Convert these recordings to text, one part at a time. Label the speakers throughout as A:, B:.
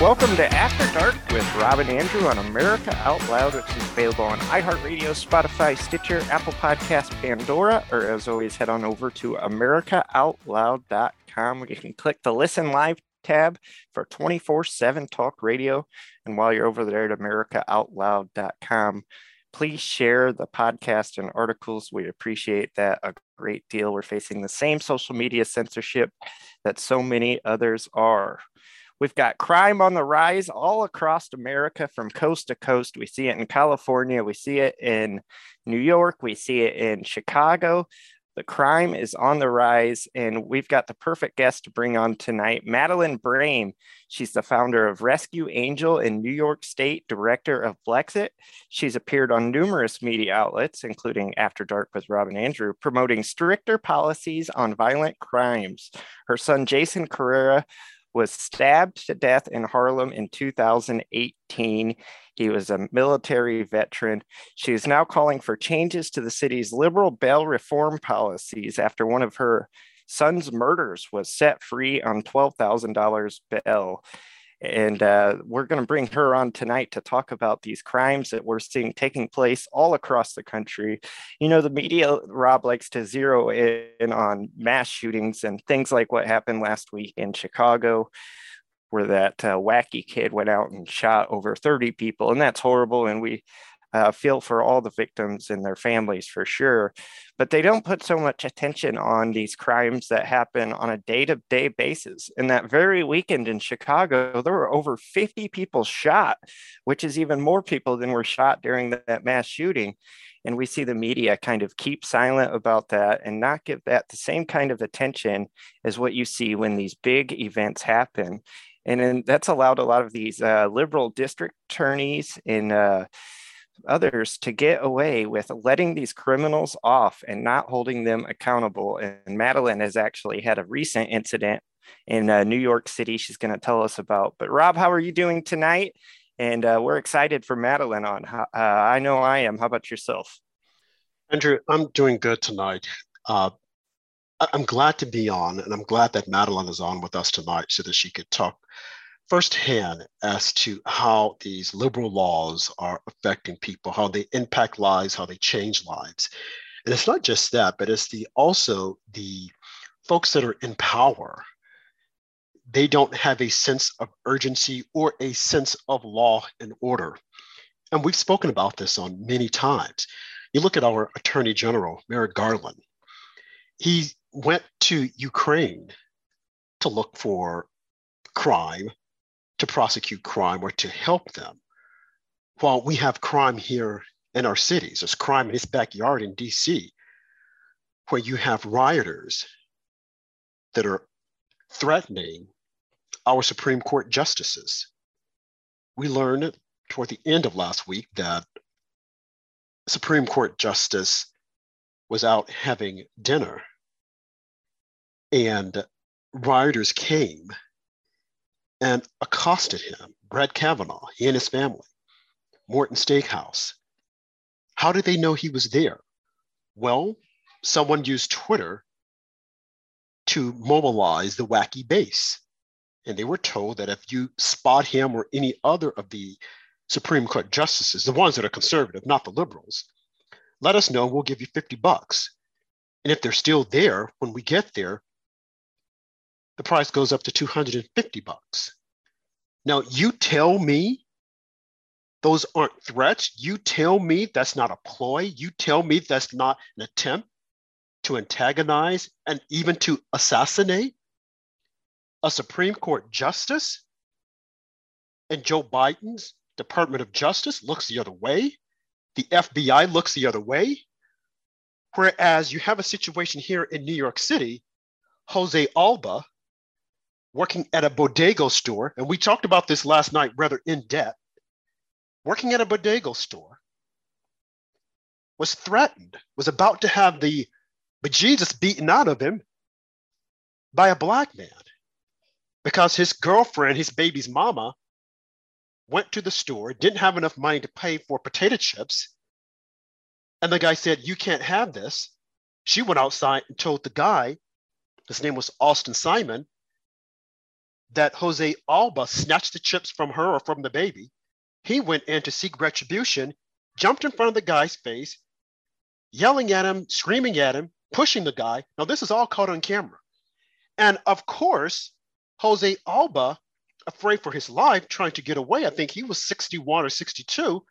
A: Welcome to After Dark with Rob and Andrew on America Out Loud, which is available on iHeartRadio, Spotify, Stitcher, Apple Podcast, Pandora, or as always, head on over to AmericaOutloud.com where you can click the Listen Live tab for 24 7 talk radio. And while you're over there at AmericaOutloud.com, please share the podcast and articles. We appreciate that a great deal. We're facing the same social media censorship that so many others are. We've got crime on the rise all across America from coast to coast. We see it in California, we see it in New York, we see it in Chicago. The crime is on the rise, and we've got the perfect guest to bring on tonight, Madeline Brame. She's the founder of Rescue Angel in New York State, director of Blexit. She's appeared on numerous media outlets, including After Dark with Rob and Andrew, promoting stricter policies on violent crimes. Her son, Jason Carrera, was stabbed to death in Harlem in 2018. He was a military veteran. She is now calling for changes to the city's liberal bail reform policies after one of her son's murders was set free on $12,000 bail. And uh, we're going to bring her on tonight to talk about these crimes that we're seeing taking place all across the country. You know, the media, Rob, likes to zero in on mass shootings and things like what happened last week in Chicago, where that uh, wacky kid went out and shot over 30 people. And that's horrible. And we uh, feel for all the victims and their families for sure. But they don't put so much attention on these crimes that happen on a day to day basis. In that very weekend in Chicago, there were over 50 people shot, which is even more people than were shot during that mass shooting. And we see the media kind of keep silent about that and not give that the same kind of attention as what you see when these big events happen. And then that's allowed a lot of these uh, liberal district attorneys in uh, others to get away with letting these criminals off and not holding them accountable. And Madeline has actually had a recent incident in uh, New York City she's going to tell us about. But Rob, how are you doing tonight? And uh, we're excited for Madeline on. Uh, I know I am. How about yourself?
B: Andrew, I'm doing good tonight. Uh, I'm glad to be on, and I'm glad that Madeline is on with us tonight so that she could talk firsthand as to how these liberal laws are affecting people, how they impact lives, how they change lives. And it's not just that, but it's the also the folks that are in power. They don't have a sense of urgency or a sense of law and order. And we've spoken about this on many times. You look at our Attorney General, Merrick Garland. He went to Ukraine to look for crime to prosecute crime or to help them. While we have crime here in our cities, there's crime in his backyard in DC, where you have rioters that are threatening our Supreme Court justices. We learned toward the end of last week that Supreme Court justice was out having dinner and rioters came and accosted him, Brett Kavanaugh, he and his family, Morton Steakhouse. How did they know he was there? Well, someone used Twitter to mobilize the wacky base. And they were told that if you spot him or any other of the Supreme Court justices, the ones that are conservative, not the liberals, let us know. We'll give you 50 bucks. And if they're still there when we get there, the price goes up to 250 bucks. Now, you tell me those aren't threats. You tell me that's not a ploy. You tell me that's not an attempt to antagonize and even to assassinate a Supreme Court justice. And Joe Biden's Department of Justice looks the other way. The FBI looks the other way. Whereas you have a situation here in New York City, Jose Alba, working at a bodega store, and we talked about this last night rather in depth, working at a bodega store, was threatened, was about to have the bejesus beaten out of him by a black man because his girlfriend, his baby's mama, went to the store, didn't have enough money to pay for potato chips. And the guy said, You can't have this. She went outside and told the guy, his name was Austin Simon, that Jose Alba snatched the chips from her or from the baby. He went in to seek retribution, jumped in front of the guy's face, yelling at him, screaming at him, pushing the guy. Now, this is all caught on camera. And of course, Jose Alba, afraid for his life, trying to get away, I think he was 61 or 62,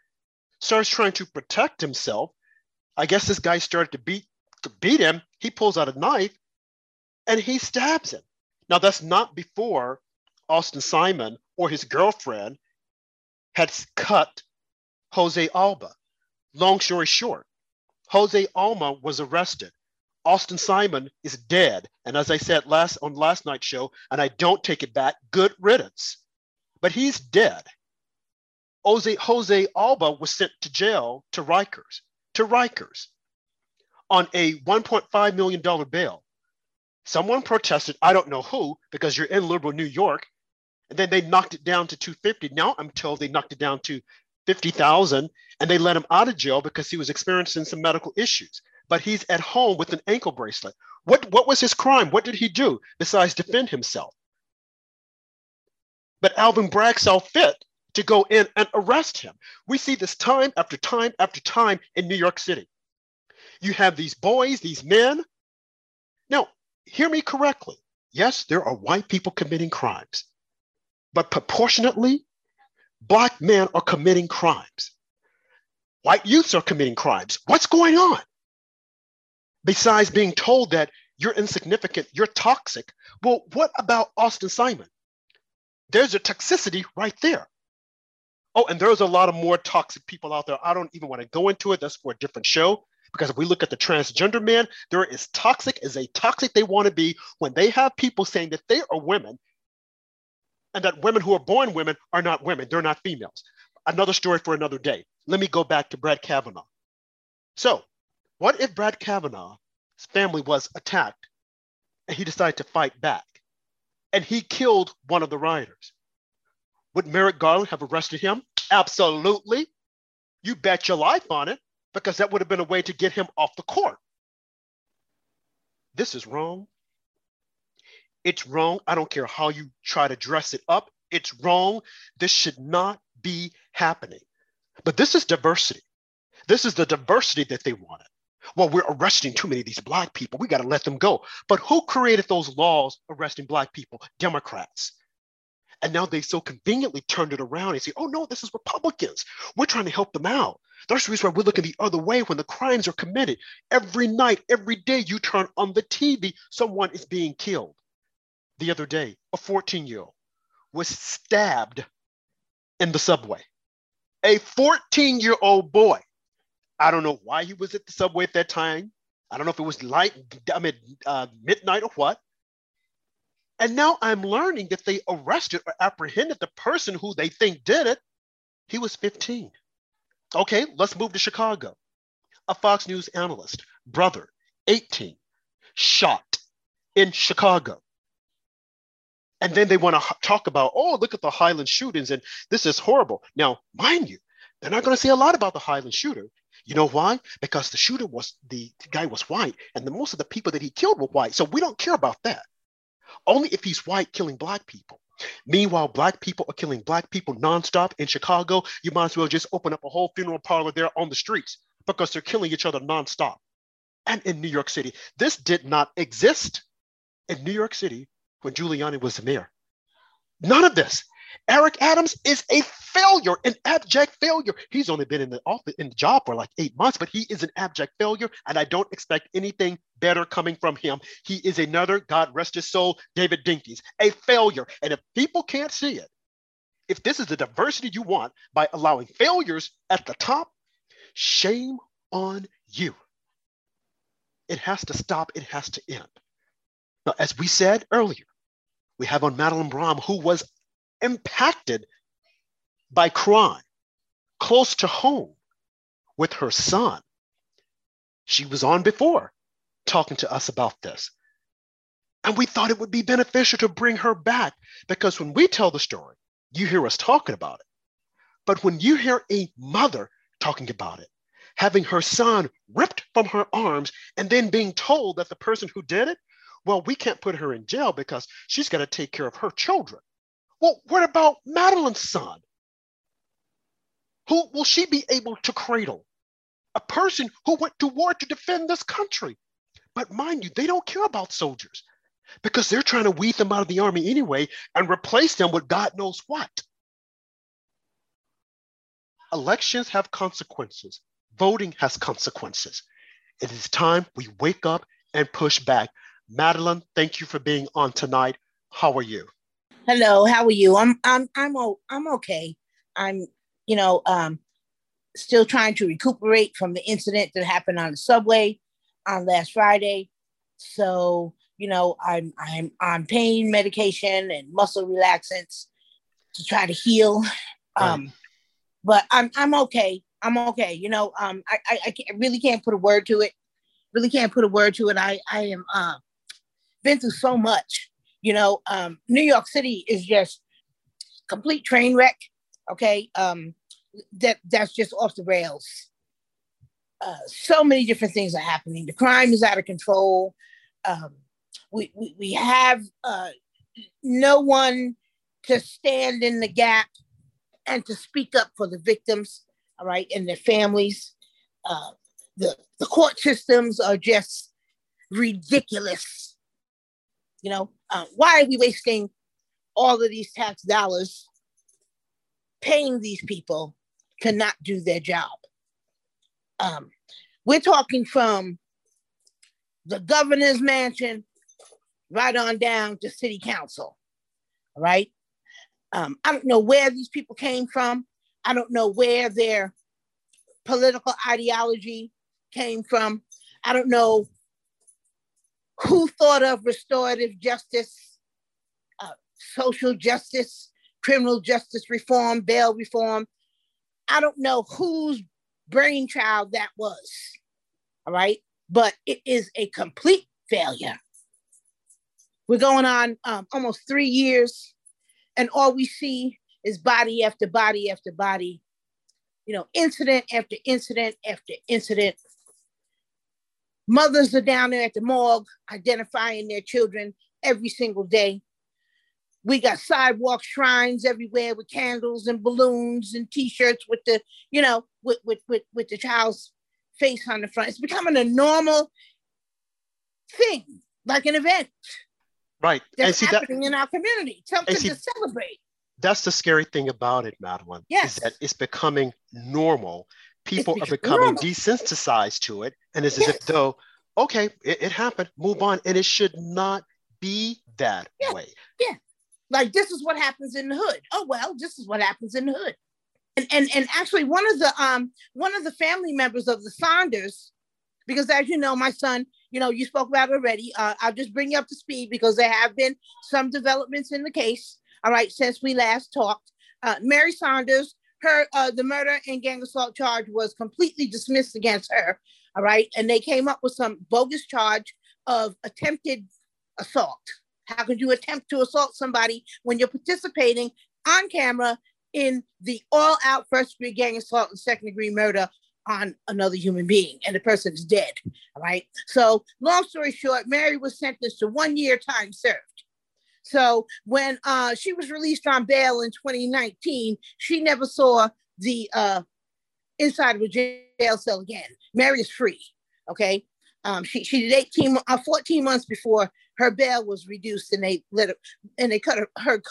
B: starts trying to protect himself. I guess this guy started to beat to beat him. He pulls out a knife and he stabs him. Now that's not before Austin Simon or his girlfriend had cut Jose Alba. Long story short, Jose Alba was arrested. Austin Simon is dead. And as I said last on last night's show, and I don't take it back, good riddance. But he's dead. Jose, Jose Alba was sent to jail to Rikers, to Rikers on a $1.5 million bail. Someone protested, I don't know who, because you're in liberal New York, and then they knocked it down to 250. Now I'm told they knocked it down to 50,000 and they let him out of jail because he was experiencing some medical issues but he's at home with an ankle bracelet. What, what was his crime? What did he do besides defend himself? But Alvin Bragg saw fit to go in and arrest him. We see this time after time after time in New York City. You have these boys, these men. Now, hear me correctly. Yes, there are white people committing crimes, but proportionately, black men are committing crimes. White youths are committing crimes. What's going on? besides being told that you're insignificant, you're toxic. Well, what about Austin Simon? There's a toxicity right there. Oh, and there's a lot of more toxic people out there. I don't even want to go into it. That's for a different show. Because if we look at the transgender man, they're as toxic as a toxic they want to be when they have people saying that they are women and that women who are born women are not women, they're not females. Another story for another day. Let me go back to Brett Kavanaugh. So what if Brett Kavanaugh's family was attacked and he decided to fight back and he killed one of the rioters? Would Merrick Garland have arrested him? Absolutely. You bet your life on it because that would have been a way to get him off the court. This is wrong. It's wrong. I don't care how you try to dress it up. It's wrong. This should not be happening. But this is diversity. This is the diversity that they wanted well, we're arresting too many of these black people. We got to let them go. But who created those laws arresting black people? Democrats. And now they so conveniently turned it around and say, oh no, this is Republicans. We're trying to help them out. That's the reason why we're looking the other way when the crimes are committed. Every night, every day you turn on the TV, someone is being killed. The other day, a 14 year old was stabbed in the subway. A 14 year old boy I don't know why he was at the subway at that time. I don't know if it was light, I mean, uh, midnight or what. And now I'm learning that they arrested or apprehended the person who they think did it. He was 15. Okay, let's move to Chicago. A Fox News analyst, brother, 18, shot in Chicago. And then they want to talk about, oh, look at the Highland shootings, and this is horrible. Now, mind you, they're not going to say a lot about the Highland shooter. You know why? Because the shooter was the guy was white, and the, most of the people that he killed were white. So we don't care about that. Only if he's white killing black people. Meanwhile, black people are killing black people nonstop in Chicago. You might as well just open up a whole funeral parlor there on the streets because they're killing each other nonstop. And in New York City, this did not exist in New York City when Giuliani was the mayor. None of this. Eric Adams is a failure, an abject failure. He's only been in the office in the job for like eight months, but he is an abject failure, and I don't expect anything better coming from him. He is another, God rest his soul, David Dinkins, a failure. And if people can't see it, if this is the diversity you want by allowing failures at the top, shame on you. It has to stop, it has to end. Now, as we said earlier, we have on Madeline Brame, who was impacted by crime close to home with her son. She was on before talking to us about this. And we thought it would be beneficial to bring her back because when we tell the story, you hear us talking about it. But when you hear a mother talking about it, having her son ripped from her arms and then being told that the person who did it, well, we can't put her in jail because she's got to take care of her children. Well, what about Madeline's son? Who will she be able to cradle? A person who went to war to defend this country. But mind you, they don't care about soldiers because they're trying to weed them out of the army anyway and replace them with God knows what. Elections have consequences. Voting has consequences. It is time we wake up and push back. Madeline, thank you for being on tonight. How are you?
C: Hello, how are you? I'm I'm I'm I'm okay. I'm you know um still trying to recuperate from the incident that happened on the subway on last Friday. So, you know, I'm I'm on pain medication and muscle relaxants to try to heal. Right. Um but I'm I'm okay. I'm okay. You know, um, I I, I really can't put a word to it. Really can't put a word to it. I I am uh, been through so much. You know, um, New York City is just complete train wreck. Okay, um, that that's just off the rails. Uh, so many different things are happening. The crime is out of control. Um, we, we we have uh, no one to stand in the gap and to speak up for the victims, all right, and their families. Uh, the, the court systems are just ridiculous. You know, uh, why are we wasting all of these tax dollars paying these people to not do their job? Um, we're talking from the governor's mansion right on down to city council. right? Um, I don't know where these people came from. I don't know where their political ideology came from. I don't know who thought of restorative justice, uh, social justice, criminal justice reform, bail reform. I don't know whose brainchild that was. All right. But it is a complete failure. We're going on um, almost three years and all we see is body after body after body, you know, incident after incident after incident. Mothers are down there at the morgue identifying their children every single day. We got sidewalk shrines everywhere with candles and balloons and t-shirts with the, you know, with with with, with the child's face on the front. It's becoming a normal thing, like an event.
B: Right.
C: That's and see, happening that, in our community. Something see, to celebrate.
B: That's the scary thing about it, Madeline.
C: Yes.
B: Is that it's becoming normal. People are becoming normal. desensitized to it. And it's yes. as if though, okay, it, it, happened, move on. And it should not be that
C: yeah.
B: way.
C: Yeah. Like this is what happens in the hood. Oh well, this is what happens in the hood. And and and actually one of the um one of the family members of the Saunders, because as you know, my son you know, you spoke about it already. Uh, I'll just bring you up to speed because there have been some developments in the case. All right, since we last talked, uh, Mary Saunders, her uh, the murder and gang assault charge was completely dismissed against her. All right, and they came up with some bogus charge of attempted assault. How could you attempt to assault somebody when you're participating on camera in the all-out first degree gang assault and second degree murder on another human being and the person is dead. All right. So, long story short, Mary was sentenced to one year time served. So, when uh, she was released on bail in 2019, she never saw the uh, inside of a jail cell again. Mary is free. Okay. Um, she, she did 18, uh, 14 months before her bail was reduced and they let her, and they cut her, her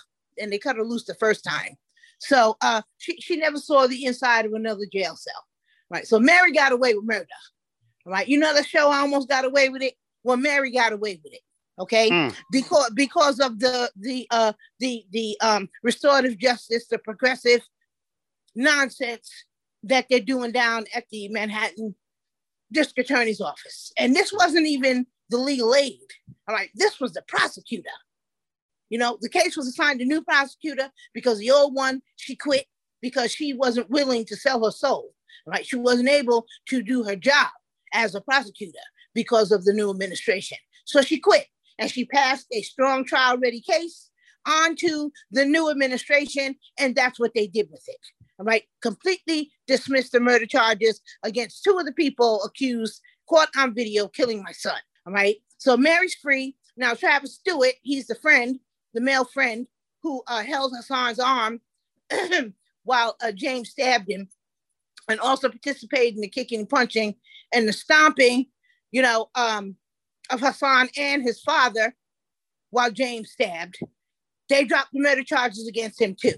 C: and they cut her loose the first time. So uh, she, she never saw the inside of another jail cell. Right. So Mary got away with murder. Right. You know the show I almost got away with it. Well, Mary got away with it. Okay. Mm. Because because of the the uh the the um restorative justice, the progressive nonsense that they're doing down at the Manhattan district attorney's office. And this wasn't even the legal aid. All right, this was the prosecutor. You know, the case was assigned to new prosecutor because the old one, she quit because she wasn't willing to sell her soul right? She wasn't able to do her job as a prosecutor because of the new administration. So she quit and she passed a strong trial ready case onto the new administration, and that's what they did with it. All right, completely dismissed the murder charges against two of the people accused, caught on video killing my son. All right, so Mary's free. Now, Travis Stewart, he's the friend, the male friend who uh, held Hassan's arm while uh, James stabbed him, and also participated in the kicking, punching, and the stomping, you know, um, of Hassan and his father while James stabbed. They dropped the murder charges against him too.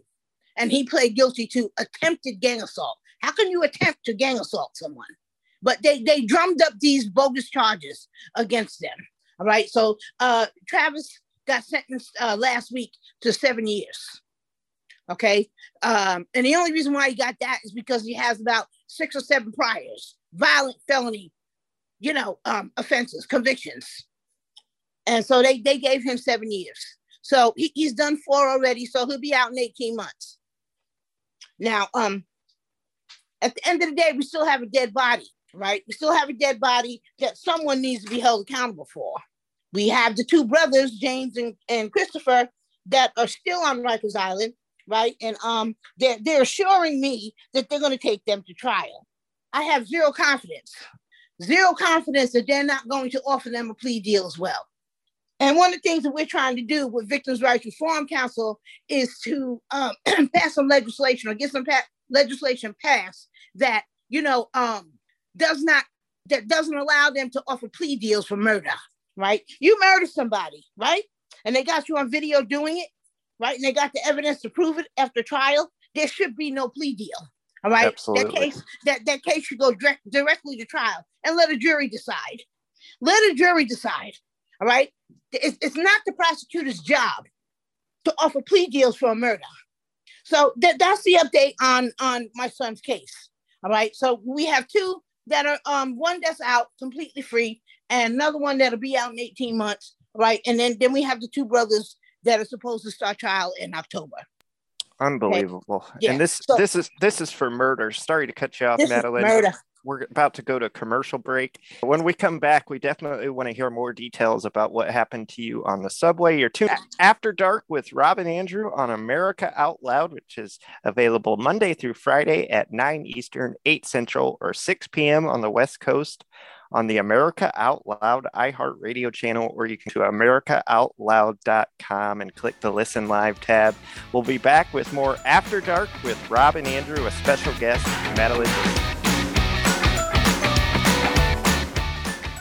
C: And he pled guilty to attempted gang assault. How can you attempt to gang assault someone? But they, they drummed up these bogus charges against them. All right. So uh, Travis got sentenced uh, last week to seven years. Okay. Um, and the only reason why he got that is because he has about six or seven priors, violent felony, you know, um, offenses, convictions. And so they, they gave him seven years. So he, he's done four already. So he'll be out in 18 months. Now, um, at the end of the day, we still have a dead body, right? We still have a dead body that someone needs to be held accountable for. We have the two brothers, James and, and Christopher, that are still on Rikers Island, right? And um, they're, they're assuring me that they're going to take them to trial. I have zero confidence, zero confidence that they're not going to offer them a plea deal as well. And one of the things that we're trying to do with Victims' Rights Reform Council is to um, pass some legislation or get some pa- legislation passed that you know um, does not that doesn't allow them to offer plea deals for murder. Right? You murder somebody, right? And they got you on video doing it, right? And they got the evidence to prove it after trial. There should be no plea deal. All right.
A: Absolutely.
C: That case that that case should go direct, directly to trial and let a jury decide. Let a jury decide. All right. It's, it's not the prosecutor's job to offer plea deals for a murder. So that, that's the update on on my son's case. All right. So we have two that are um one that's out completely free, and another one that'll be out in 18 months. Right. And then then we have the two brothers that are supposed to start trial in October.
A: Unbelievable.
C: Yeah,
A: And this
C: so-
A: this is this is for murder. Sorry to cut you off,
C: This is
A: Madeline.
C: murder.
A: We're about to go to commercial break. When we come back, we definitely want to hear more details about what happened to you on the subway. You're tuned After Dark with Rob and Andrew on America Out Loud, which is available Monday through Friday at 9 Eastern, 8 Central, or 6 p.m. on the West Coast on the America Out Loud iHeartRadio channel, or you can go to americaoutloud.com and click the Listen Live tab. We'll be back with more After Dark with Rob and Andrew, a special guest, Madeline.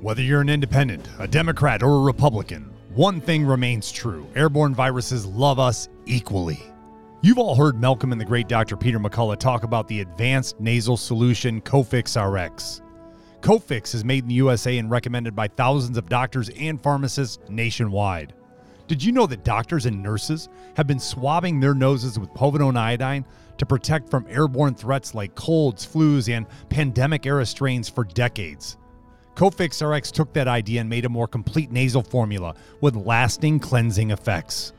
D: Whether you're an independent, a Democrat, or a Republican, one thing remains true airborne viruses love us equally. You've all heard Malcolm and the great Dr. Peter McCullough talk about the advanced nasal solution Cofix RX. Cofix is made in the USA and recommended by thousands of doctors and pharmacists nationwide. Did you know that doctors and nurses have been swabbing their noses with povidone iodine to protect from airborne threats like colds, flus, and pandemic era strains for decades? Cofix RX took that idea and made a more complete nasal formula with lasting cleansing effects.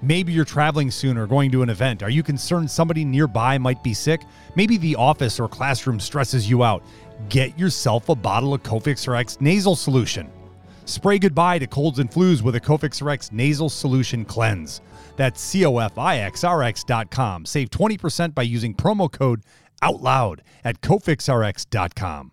D: Maybe you're traveling soon or going to an event. Are you concerned somebody nearby might be sick? Maybe the office or classroom stresses you out. Get yourself a bottle of Cofix RX nasal solution. Spray goodbye to colds and flus with a Cofix RX nasal solution cleanse. That's cofixrx.com. Save 20% by using promo code OUTLOUD at cofixrx.com.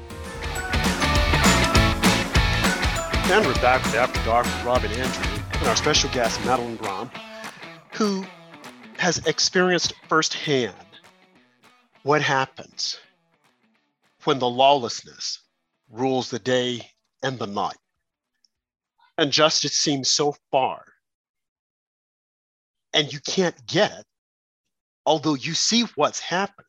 B: And we're back with After Dark with Rob and Andrew and our special guest, Madeline Grom, who has experienced firsthand what happens when the lawlessness rules the day and the night. And justice seems so far, and you can't get it although you see what's happening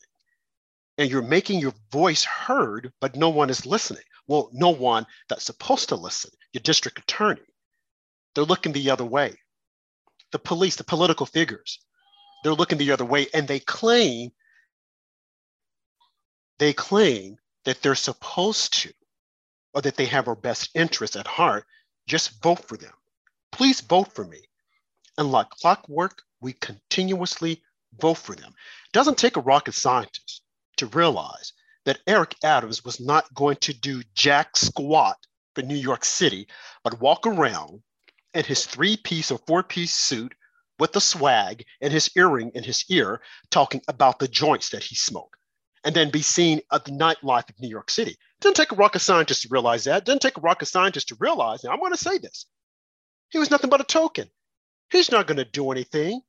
B: and you're making your voice heard, but no one is listening. Well, no one that's supposed to listen, your district attorney. They're looking the other way. The police, the political figures, they're looking the other way and they claim they claim that they're supposed to or that they have our best interests at heart, just vote for them. Please vote for me. And like clockwork, we continuously vote for them. It doesn't take a rocket scientist to realize that Eric Adams was not going to do jack squat for New York City, but walk around in his three piece or four piece suit with the swag and his earring in his ear, talking about the joints that he smoked, and then be seen at the nightlife of New York City. It didn't take a rocket scientist to realize that. Didn't take a rocket scientist to realize. Now, I'm going to say this. He was nothing but a token. He's not going to do anything.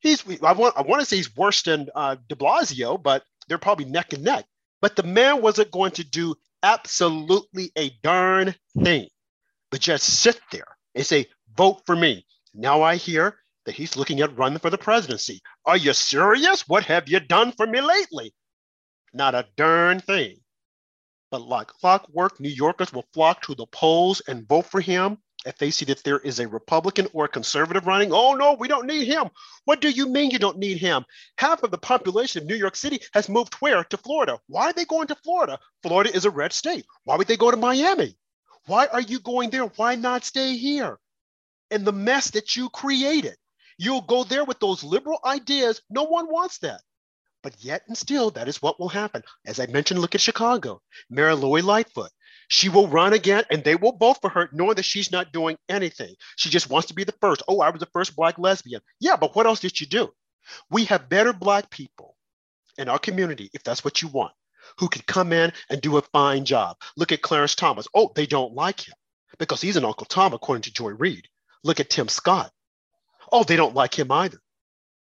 B: He's I want I want to say he's worse than uh, De Blasio, but they're probably neck and neck. But the man wasn't going to do absolutely a darn thing, but just sit there and say, "Vote for me." Now I hear that he's looking at running for the presidency. Are you serious? What have you done for me lately? Not a darn thing. But like clockwork, New Yorkers will flock to the polls and vote for him if they see that there is a Republican or a conservative running, oh no, we don't need him. What do you mean you don't need him? Half of the population of New York City has moved where? To Florida. Why are they going to Florida? Florida is a red state. Why would they go to Miami? Why are you going there? Why not stay here? And the mess that you created. You'll go there with those liberal ideas. No one wants that. But yet and still, that is what will happen. As I mentioned, look at Chicago. Mayor Lori Lightfoot. She will run again and they will vote for her, knowing that she's not doing anything. She just wants to be the first. Oh, I was the first Black lesbian. Yeah, but what else did you do? We have better Black people in our community, if that's what you want, who can come in and do a fine job. Look at Clarence Thomas. Oh, they don't like him because he's an Uncle Tom, according to Joy Reid. Look at Tim Scott. Oh, they don't like him either.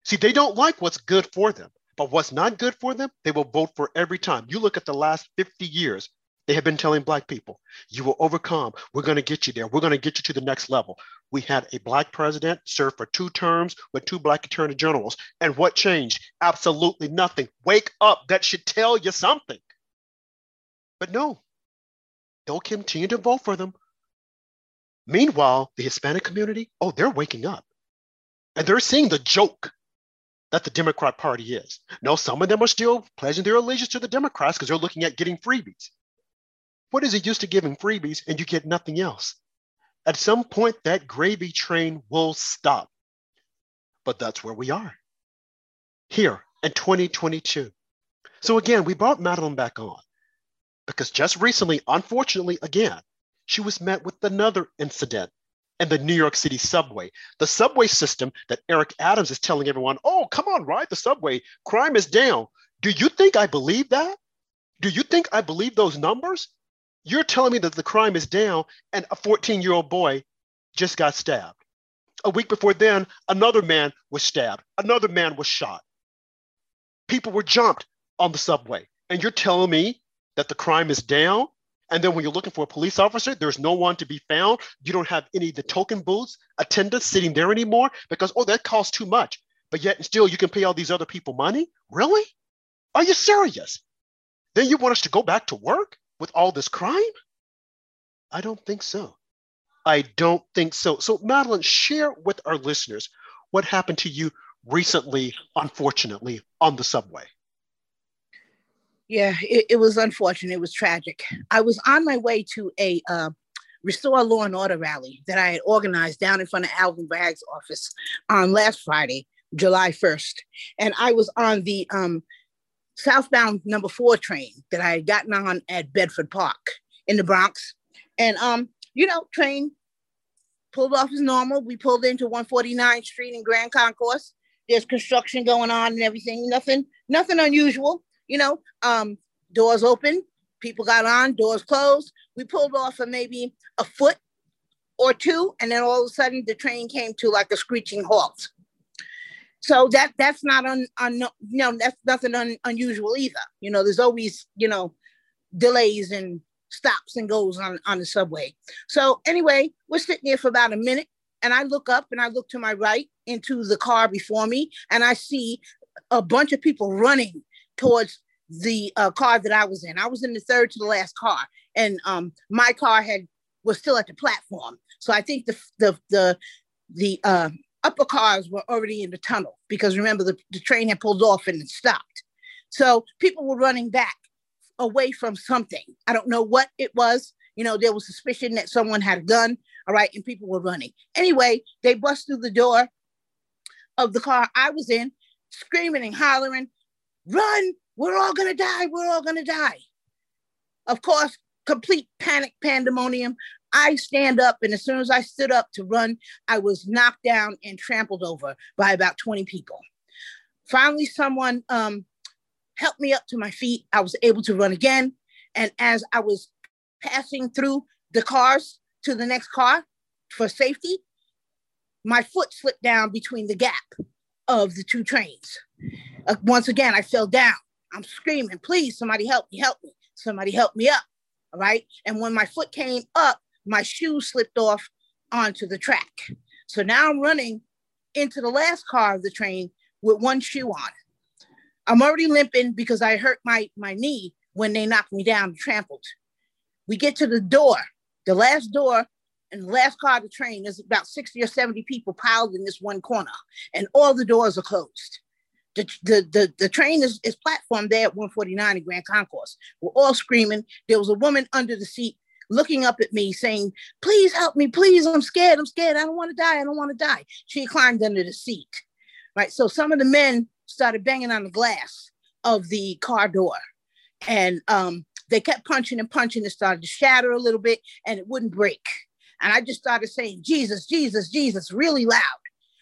B: See, they don't like what's good for them, but what's not good for them, they will vote for every time. You look at the last 50 years, they have been telling Black people, you will overcome. We're going to get you there. We're going to get you to the next level. We had a Black president serve for two terms with two Black attorney generals. And what changed? Absolutely nothing. Wake up. That should tell you something. But no, they'll continue to vote for them. Meanwhile, the Hispanic community, oh, they're waking up. And they're seeing the joke that the Democrat Party is. No, some of them are still pledging their allegiance to the Democrats because they're looking at getting freebies. What is it used to giving freebies and you get nothing else? At some point, that gravy train will stop. But that's where we are here in 2022. So again, we brought Madeline back on because just recently, unfortunately, again, she was met with another incident in the New York City subway. The subway system that Eric Adams is telling everyone, oh, come on, ride the subway. Crime is down. Do you think I believe that? Do you think I believe those numbers? You're telling me that the crime is down and a 14 year old boy just got stabbed. A week before then, another man was stabbed, another man was shot. People were jumped on the subway. And you're telling me that the crime is down? And then when you're looking for a police officer, there's no one to be found. You don't have any of the token booths, attendants sitting there anymore because, oh, that costs too much. But yet still, you can pay all these other people money? Really? Are you serious? Then you want us to go back to work? With all this crime? I don't think so. I don't think so. So, Madeline, share with our listeners what happened to you recently, unfortunately, on the subway.
C: Yeah, it, it was unfortunate. It was tragic. I was on my way to a uh, Restore Law and Order rally that I had organized down in front of Alvin Bragg's office on last Friday, July 1st. And I was on the um, southbound number four train that I had gotten on at Bedford Park in the Bronx. And um, you know, train pulled off as normal. We pulled into 149th Street in Grand Concourse. There's construction going on and everything. Nothing, nothing unusual. You know, um, doors open, people got on, doors closed. We pulled off for maybe a foot or two, and then all of a sudden the train came to like a screeching halt. So that that's not un, un you know that's nothing un, unusual either. You know, there's always you know delays and stops and goes on on the subway. So anyway, we're sitting there for about a minute, and I look up and I look to my right into the car before me, and I see a bunch of people running towards the uh, car that I was in. I was in the third to the last car, and um, my car had was still at the platform. So I think the the the the uh, upper cars were already in the tunnel because remember the, the train had pulled off and it stopped. So people were running back away from something. I don't know what it was. You know, there was suspicion that someone had a gun. All right, and people were running. Anyway, they bust through the door of the car I was in, screaming and hollering, "Run! We're all gonna die! We're all gonna die!" Of course, complete panic pandemonium. I stand up, and as soon as I stood up to run, I was knocked down and trampled over by about 20 people. Finally, someone um, helped me up to my feet. I was able to run again. And as I was passing through the cars to the next car for safety, my foot slipped down between the gap of the two trains. Uh, once again, I fell down. I'm screaming, please, somebody help me, help me. Somebody help me up. All right. And when my foot came up, my shoe slipped off onto the track. So now I'm running into the last car of the train with one shoe on. I'm already limping because I hurt my, my knee when they knocked me down and trampled. We get to the door, the last door, and the last car of the train. There's about 60 or 70 people piled in this one corner, and all the doors are closed. The, the, the, the train is, is platform there at 149 in Grand Concourse. We're all screaming. There was a woman under the seat looking up at me saying, Please help me, please. I'm scared. I'm scared. I don't want to die. I don't want to die. She climbed under the seat. Right. So some of the men started banging on the glass of the car door. And um, they kept punching and punching. It started to shatter a little bit and it wouldn't break. And I just started saying, Jesus, Jesus, Jesus, really loud.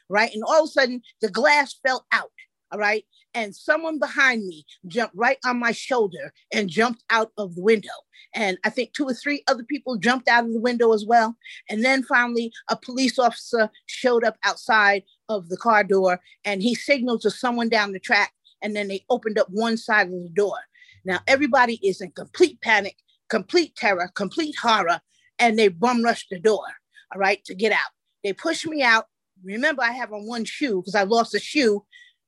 C: Right. And all of a sudden, the glass fell out. All right. And someone behind me jumped right on my shoulder and jumped out of the window. And I think two or three other people jumped out of the window as well. And then finally, a police officer showed up outside of the car door and he signaled to someone down the track. And then they opened up one side of the door. Now, everybody is in complete panic, complete terror, complete horror, and they bum rushed the door, all right, to get out. They pushed me out. Remember, I have on one shoe because I lost a shoe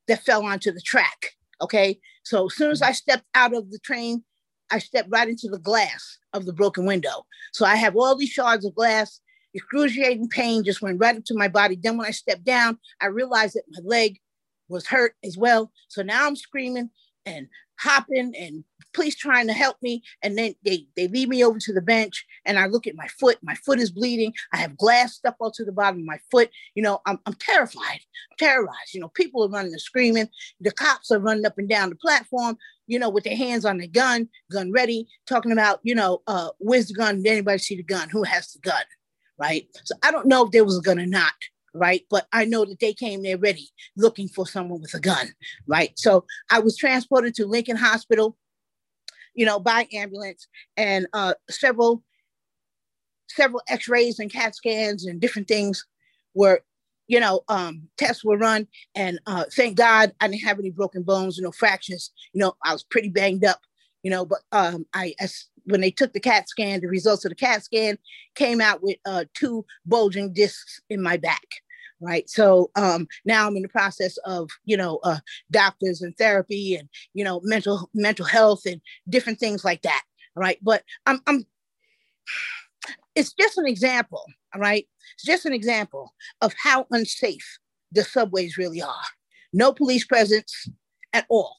C: that fell onto the track. Okay. So as soon as I stepped out of the train, I stepped right into the glass of the broken window. So I have all these shards of glass. Excruciating pain just went right into my body. Then when I stepped down, I realized that my leg was hurt as well. So now I'm screaming and hopping and police trying to help me. And then they, they lead me over to the bench and I look at my foot. My foot is bleeding. I have glass stuck all to the bottom of my foot. You know, I'm, I'm terrified, I'm terrorized. You know, people are running and screaming. The cops are running up and down the platform, you know, with their hands on the gun, gun ready, talking about, you know, uh, where's the gun? Did anybody see the gun? Who has the gun? Right. So I don't know if there was a gun or not right? But I know that they came there ready, looking for someone with a gun, right? So I was transported to Lincoln Hospital, you know, by ambulance, and uh, several several X-rays and CAT scans and different things were, you know, um, tests were run, and uh, thank God I didn't have any broken bones, no fractures. You know, I was pretty banged up, you know, but um, I as when they took the CAT scan, the results of the CAT scan came out with uh, two bulging discs in my back. Right. So um, now I'm in the process of, you know, uh, doctors and therapy and, you know, mental mental health and different things like that. Right. But I'm, I'm it's just an example. All right. It's just an example of how unsafe the subways really are. No police presence at all.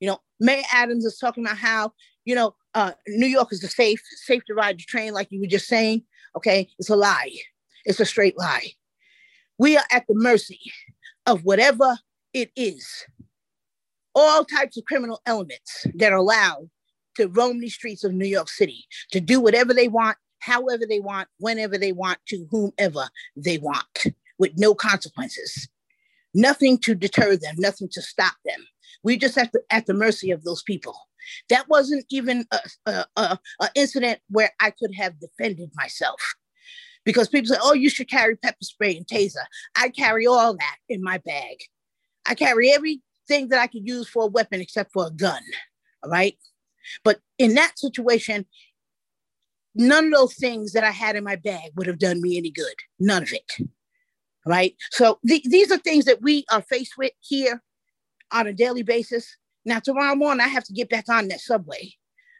C: You know, Mayor Adams is talking about how, you know, uh, New York is the safe, safe to ride the train, like you were just saying. Okay, it's a lie. It's a straight lie. We are at the mercy of whatever it is. All types of criminal elements that are allowed to roam the streets of New York City, to do whatever they want, however they want, whenever they want, to whomever they want, with no consequences. Nothing to deter them, nothing to stop them. We just have to at the mercy of those people. That wasn't even a, a, a, a incident where I could have defended myself because people say, oh, you should carry pepper spray and taser. I carry all that in my bag. I carry everything that I could use for a weapon except for a gun. All right. But in that situation, none of those things that I had in my bag would have done me any good. None of it. Right. So th- these are things that we are faced with here on a daily basis. Now, tomorrow morning, I have to get back on that subway,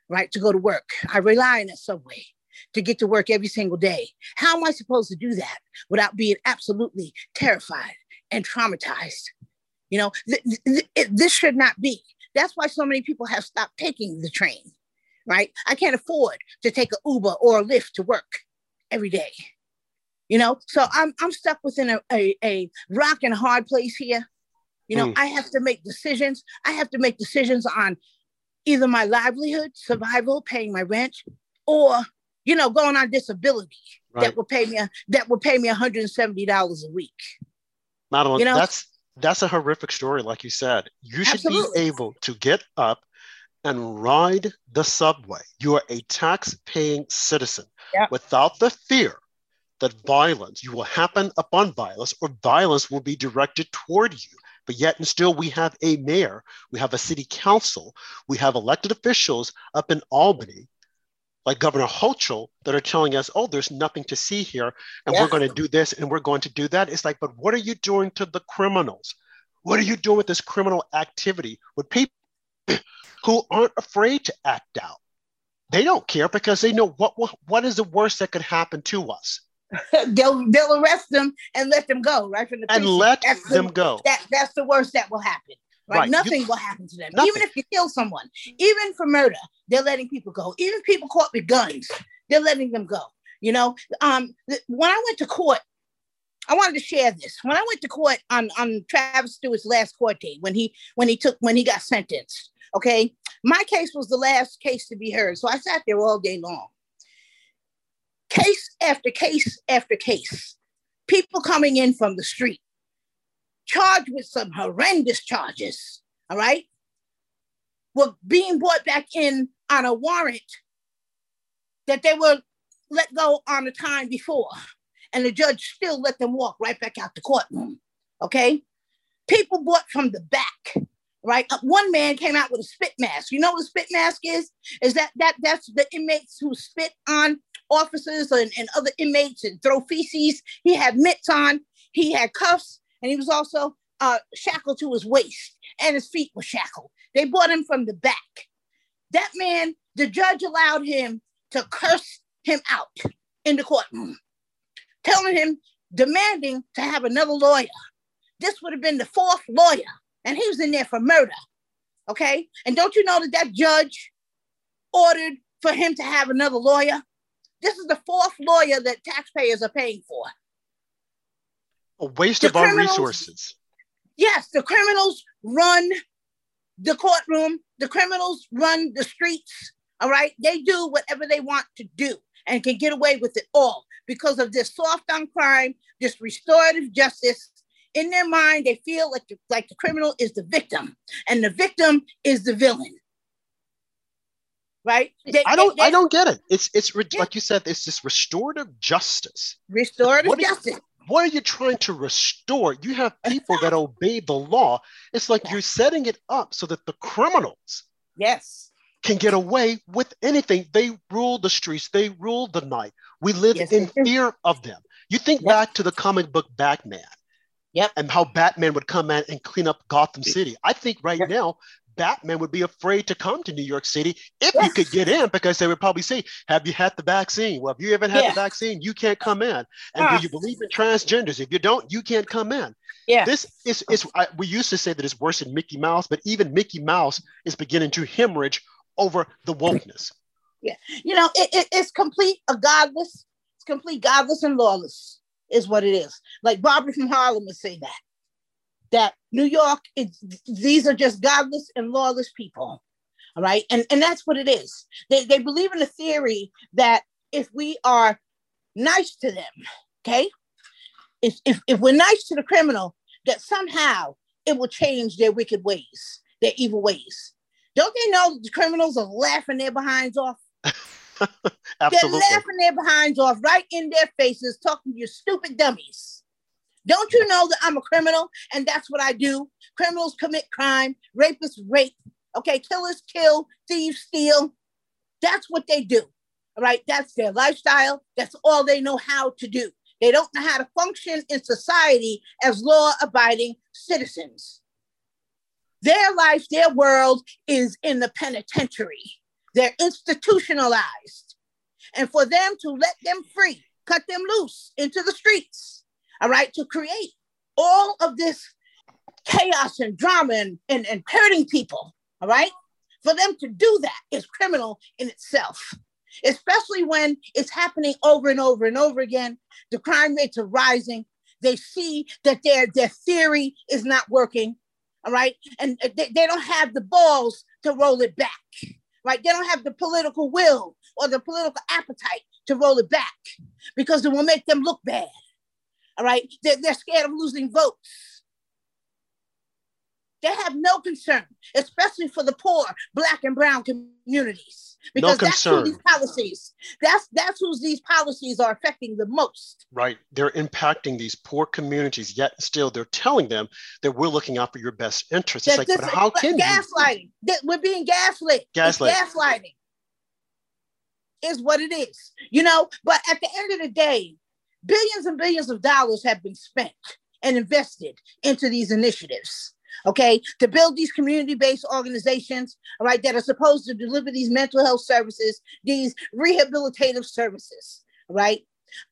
C: right, to go to work. I rely on that subway to get to work every single day. How am I supposed to do that without being absolutely terrified and traumatized? You know, th- th- th- this should not be. That's why so many people have stopped taking the train, right? I can't afford to take an Uber or a Lyft to work every day. You know, so I'm I'm stuck within a, a, a rock and hard place here. You know, mm. I have to make decisions. I have to make decisions on either my livelihood, survival, paying my rent, or you know, going on disability right. that will pay me a, that will pay me $170 a week.
B: Madeline, you know? that's that's a horrific story, like you said. You should Absolutely. be able to get up and ride the subway. You are a tax-paying citizen yep. without the fear that violence you will happen upon violence or violence will be directed toward you but yet and still we have a mayor we have a city council we have elected officials up in albany like Governor Hochul that are telling us, oh, there's nothing to see here, and yeah. we're going to do this and we're going to do that. It's like, but what are you doing to the criminals? What are you doing with this criminal activity with people who aren't afraid to act out? They don't care because they know what what, what is the worst that could happen to us.
C: They'll they'll arrest them and let them go right from the
B: and let that's them
C: the,
B: go.
C: That that's the worst that will happen. Right? right. Nothing you, will happen to them. Nothing. Even if you kill someone, even for murder, they're letting people go. Even people caught with guns, they're letting them go. You know, um, th- when I went to court, I wanted to share this. When I went to court on on Travis Stewart's last court date, when he when he took when he got sentenced, okay, my case was the last case to be heard, so I sat there all day long. Case after case after case, people coming in from the street, charged with some horrendous charges, all right, were being brought back in on a warrant that they were let go on the time before. And the judge still let them walk right back out the courtroom. Okay? People brought from the back, right? Uh, one man came out with a spit mask. You know what a spit mask is? Is that that that's the inmates who spit on officers and, and other inmates and throw feces. He had mitts on, he had cuffs, and he was also uh, shackled to his waist, and his feet were shackled. They brought him from the back. That man, the judge allowed him to curse him out in the courtroom, telling him, demanding to have another lawyer. This would have been the fourth lawyer, and he was in there for murder. Okay? And don't you know that that judge ordered for him to have another lawyer? This is the fourth lawyer that taxpayers are paying for.
B: A waste the of our resources.
C: Yes, the criminals run the courtroom, the criminals run the streets. All right. They do whatever they want to do and can get away with it all because of this soft on crime, this restorative justice. In their mind, they feel like the, like the criminal is the victim and the victim is the villain. Right?
B: They, I don't. They, I don't get it. It's it's yeah. like you said. It's this restorative justice.
C: Restorative justice
B: what are you trying to restore? You have people that obey the law. It's like you're setting it up so that the criminals
C: yes
B: can get away with anything. They rule the streets, they rule the night. We live yes, in fear of them. You think yep. back to the comic book Batman.
C: Yep.
B: And how Batman would come in and clean up Gotham City. I think right yep. now Batman would be afraid to come to New York City if yes. you could get in because they would probably say, Have you had the vaccine? Well, if you haven't had yeah. the vaccine, you can't come in. And do you believe in transgenders? If you don't, you can't come in.
C: Yeah.
B: This is, is I, we used to say that it's worse than Mickey Mouse, but even Mickey Mouse is beginning to hemorrhage over the wokeness.
C: Yeah. You know, it, it, it's complete a godless, it's complete godless and lawless is what it is. Like Barbara from Harlem would say that that New York, is, these are just godless and lawless people. All right. And, and that's what it is. They, they believe in the theory that if we are nice to them, okay, if, if, if we're nice to the criminal, that somehow it will change their wicked ways, their evil ways. Don't they know that the criminals are laughing their behinds off? They're laughing their behinds off right in their faces, talking to you stupid dummies. Don't you know that I'm a criminal and that's what I do? Criminals commit crime, rapists rape, okay, killers kill, thieves steal. That's what they do. All right, that's their lifestyle. That's all they know how to do. They don't know how to function in society as law abiding citizens. Their life, their world is in the penitentiary. They're institutionalized. And for them to let them free, cut them loose into the streets, all right, to create all of this chaos and drama and, and, and hurting people, all right, for them to do that is criminal in itself, especially when it's happening over and over and over again. The crime rates are rising. They see that their, their theory is not working, all right, and they, they don't have the balls to roll it back, right? They don't have the political will or the political appetite to roll it back because it will make them look bad. All right. They're, they're scared of losing votes. They have no concern, especially for the poor black and brown communities. Because
B: no
C: that's who these policies, that's that's who these policies are affecting the most.
B: Right. They're impacting these poor communities, yet still they're telling them that we're looking out for your best interests. It's
C: That
B: like, but how can you?
C: gaslighting? That we're being gaslit. It's
B: Gaslit.
C: gaslighting is what it is. You know, but at the end of the day, billions and billions of dollars have been spent and invested into these initiatives. Okay, to build these community-based organizations, all right, that are supposed to deliver these mental health services, these rehabilitative services, right?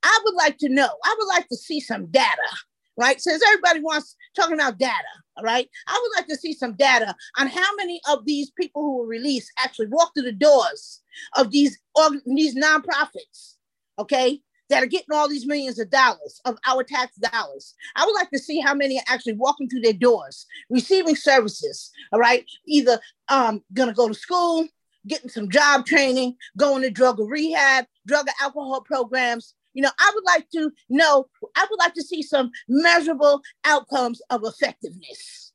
C: I would like to know, I would like to see some data, right? Since everybody wants talking about data, all right, I would like to see some data on how many of these people who were released actually walked through the doors of these these nonprofits, okay, that are getting all these millions of dollars of our tax dollars. I would like to see how many are actually walking through their doors, receiving services. All right, either um gonna go to school, getting some job training, going to drug or rehab, drug or alcohol programs. You know, I would like to know. I would like to see some measurable outcomes of effectiveness.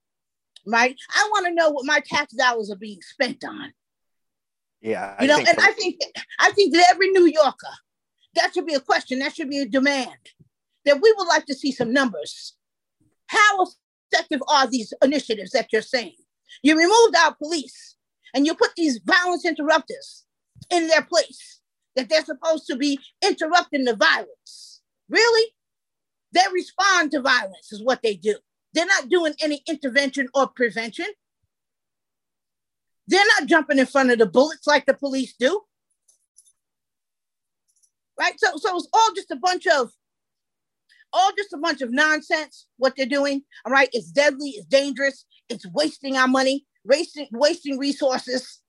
C: Right? I want to know what my tax dollars are being spent on.
A: Yeah.
C: You know, and I think I think that every New Yorker, that should be a question, that should be a demand. That we would like to see some numbers. How effective are these initiatives that you're saying? You removed our police and you put these violence interrupters in their place, that they're supposed to be interrupting the violence. Really? They respond to violence, is what they do. They're not doing any intervention or prevention. They're not jumping in front of the bullets like the police do. Right? So, so it's all just a bunch of all just a bunch of nonsense what they're doing. All right. It's deadly, it's dangerous, it's wasting our money, wasting, wasting resources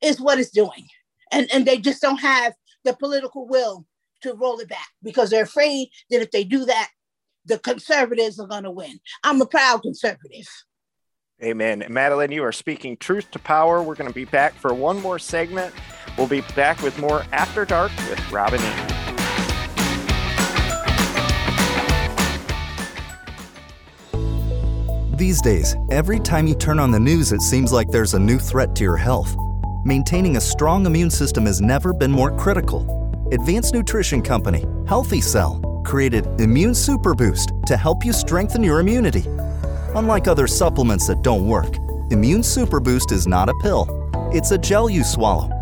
C: is what it's doing. And and they just don't have the political will to roll it back because they're afraid that if they do that, the conservatives are gonna win. I'm a proud conservative.
A: Amen. Madeline, you are speaking truth to power. We're going to be back for one more segment. We'll be back with more After Dark with Robin E.
E: These days, every time you turn on the news, it seems like there's a new threat to your health. Maintaining a strong immune system has never been more critical. Advanced Nutrition Company, Healthy Cell, created Immune Super Boost to help you strengthen your immunity. Unlike other supplements that don't work, Immune Super Boost is not a pill. It's a gel you swallow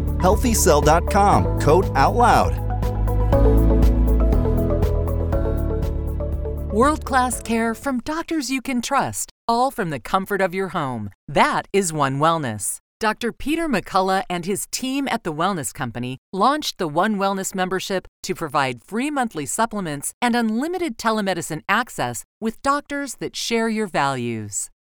E: Healthycell.com code OUTLOUD.
F: World class care from doctors you can trust, all from the comfort of your home. That is One Wellness. Dr. Peter McCullough and his team at the Wellness Company launched the One Wellness membership to provide free monthly supplements and unlimited telemedicine access with doctors that share your values.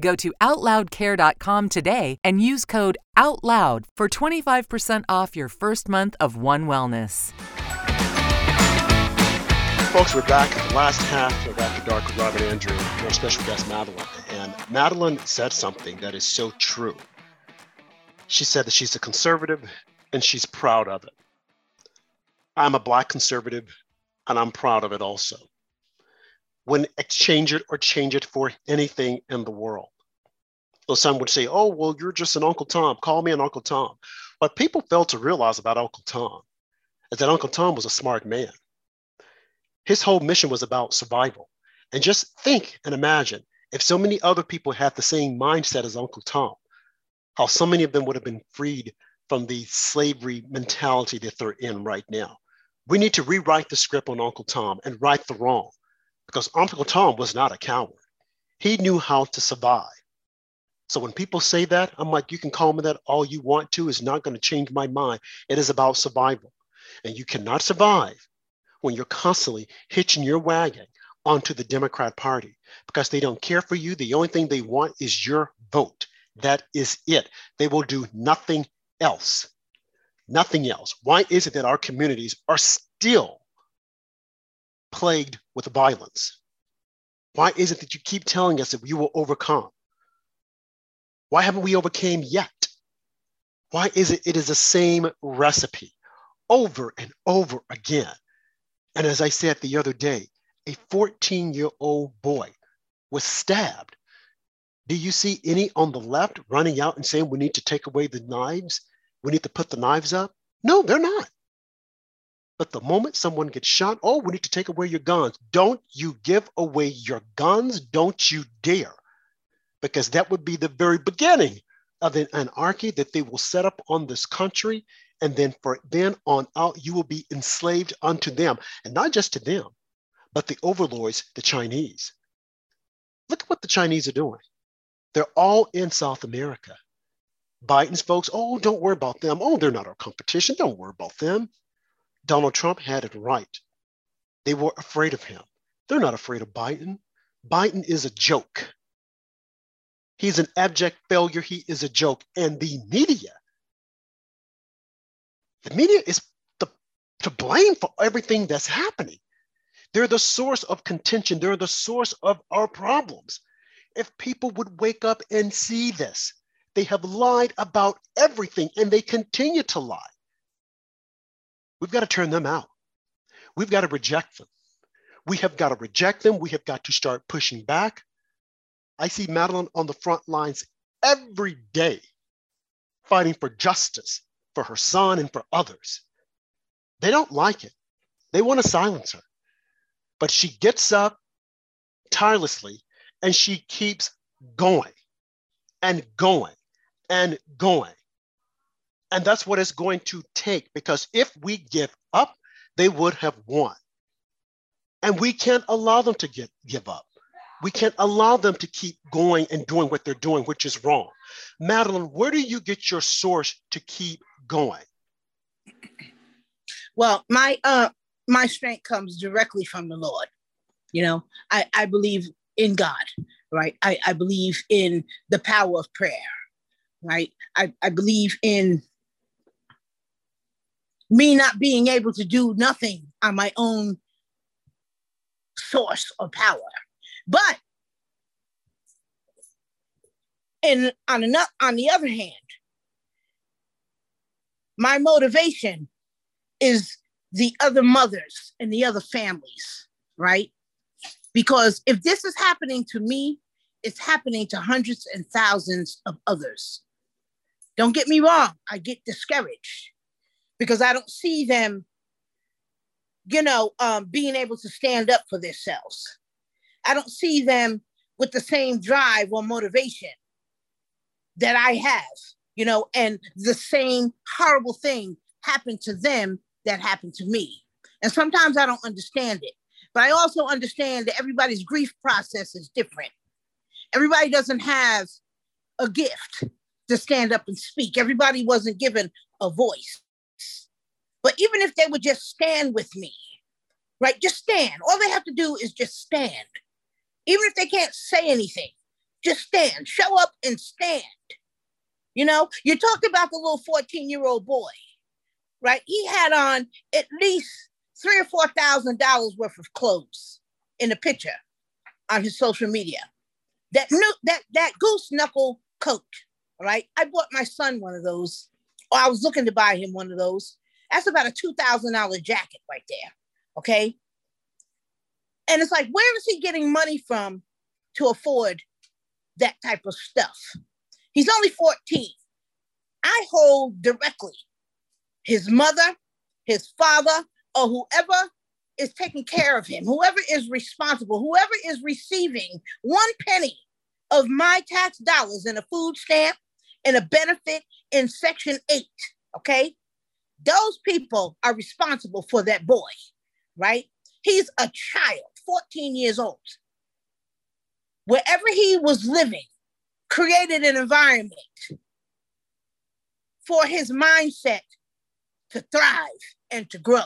F: Go to OutLoudCare.com today and use code OUTLOUD for 25% off your first month of One Wellness.
B: folks, we're back at the last half of After Dark with Rob and Andrew and our special guest, Madeline. And Madeline said something that is so true. She said that she's a conservative and she's proud of it. I'm a black conservative and I'm proud of it also. When exchange it or change it for anything in the world. So some would say, oh, well, you're just an Uncle Tom. Call me an Uncle Tom. What people fail to realize about Uncle Tom is that Uncle Tom was a smart man his whole mission was about survival. And just think and imagine if so many other people had the same mindset as Uncle Tom, how so many of them would have been freed from the slavery mentality that they're in right now. We need to rewrite the script on Uncle Tom and right the wrong because Uncle Tom was not a coward. He knew how to survive. So when people say that, I'm like, you can call me that all you want to, is not going to change my mind. It is about survival. And you cannot survive when you're constantly hitching your wagon onto the Democrat Party because they don't care for you. The only thing they want is your vote. That is it. They will do nothing else. Nothing else. Why is it that our communities are still plagued with violence? Why is it that you keep telling us that we will overcome? Why haven't we overcame yet? Why is it it is the same recipe over and over again? And as I said the other day, a 14 year old boy was stabbed. Do you see any on the left running out and saying we need to take away the knives? We need to put the knives up? No, they're not. But the moment someone gets shot, oh, we need to take away your guns. Don't you give away your guns. Don't you dare. Because that would be the very beginning of an anarchy that they will set up on this country and then for then on out, you will be enslaved unto them, and not just to them, but the overlords, the Chinese. Look at what the Chinese are doing. They're all in South America. Biden's folks, oh, don't worry about them. Oh, they're not our competition. Don't worry about them. Donald Trump had it right. They were afraid of him. They're not afraid of Biden. Biden is a joke. He's an abject failure. He is a joke. And the media the media is the, to blame for everything that's happening. They're the source of contention, they're the source of our problems. If people would wake up and see this, they have lied about everything and they continue to lie. We've got to turn them out. We've got to reject them. We have got to reject them. We have got to start pushing back. I see Madeline on the front lines every day fighting for justice, for her son and for others. They don't like it. They want to silence her. But she gets up tirelessly and she keeps going and going and going. And that's what it's going to take because if we give up, they would have won. And we can't allow them to get, give up. We can't allow them to keep going and doing what they're doing, which is wrong. Madeline, where do you get your source to keep going?
C: Well, my uh my strength comes directly from the Lord. You know, I, I believe in God, right? I, I believe in the power of prayer, right? I, I believe in me not being able to do nothing on my own source of power. But and on, another, on the other hand, my motivation is the other mothers and the other families, right? Because if this is happening to me, it's happening to hundreds and thousands of others. Don't get me wrong, I get discouraged because I don't see them, you know, um, being able to stand up for themselves. I don't see them with the same drive or motivation that I have you know, and the same horrible thing happened to them that happened to me. And sometimes I don't understand it, but I also understand that everybody's grief process is different. Everybody doesn't have a gift to stand up and speak. Everybody wasn't given a voice. But even if they would just stand with me, right? Just stand. All they have to do is just stand. Even if they can't say anything, just stand. Show up and stand. You know, you talked about the little 14 year old boy, right? He had on at least three or four thousand dollars worth of clothes in a picture on his social media. That new that that goose knuckle coat, right? I bought my son one of those, or I was looking to buy him one of those. That's about a two thousand dollar jacket right there. Okay. And it's like, where is he getting money from to afford that type of stuff? He's only 14. I hold directly his mother, his father, or whoever is taking care of him, whoever is responsible, whoever is receiving one penny of my tax dollars in a food stamp and a benefit in Section 8, okay? Those people are responsible for that boy, right? He's a child, 14 years old. Wherever he was living, created an environment for his mindset to thrive and to grow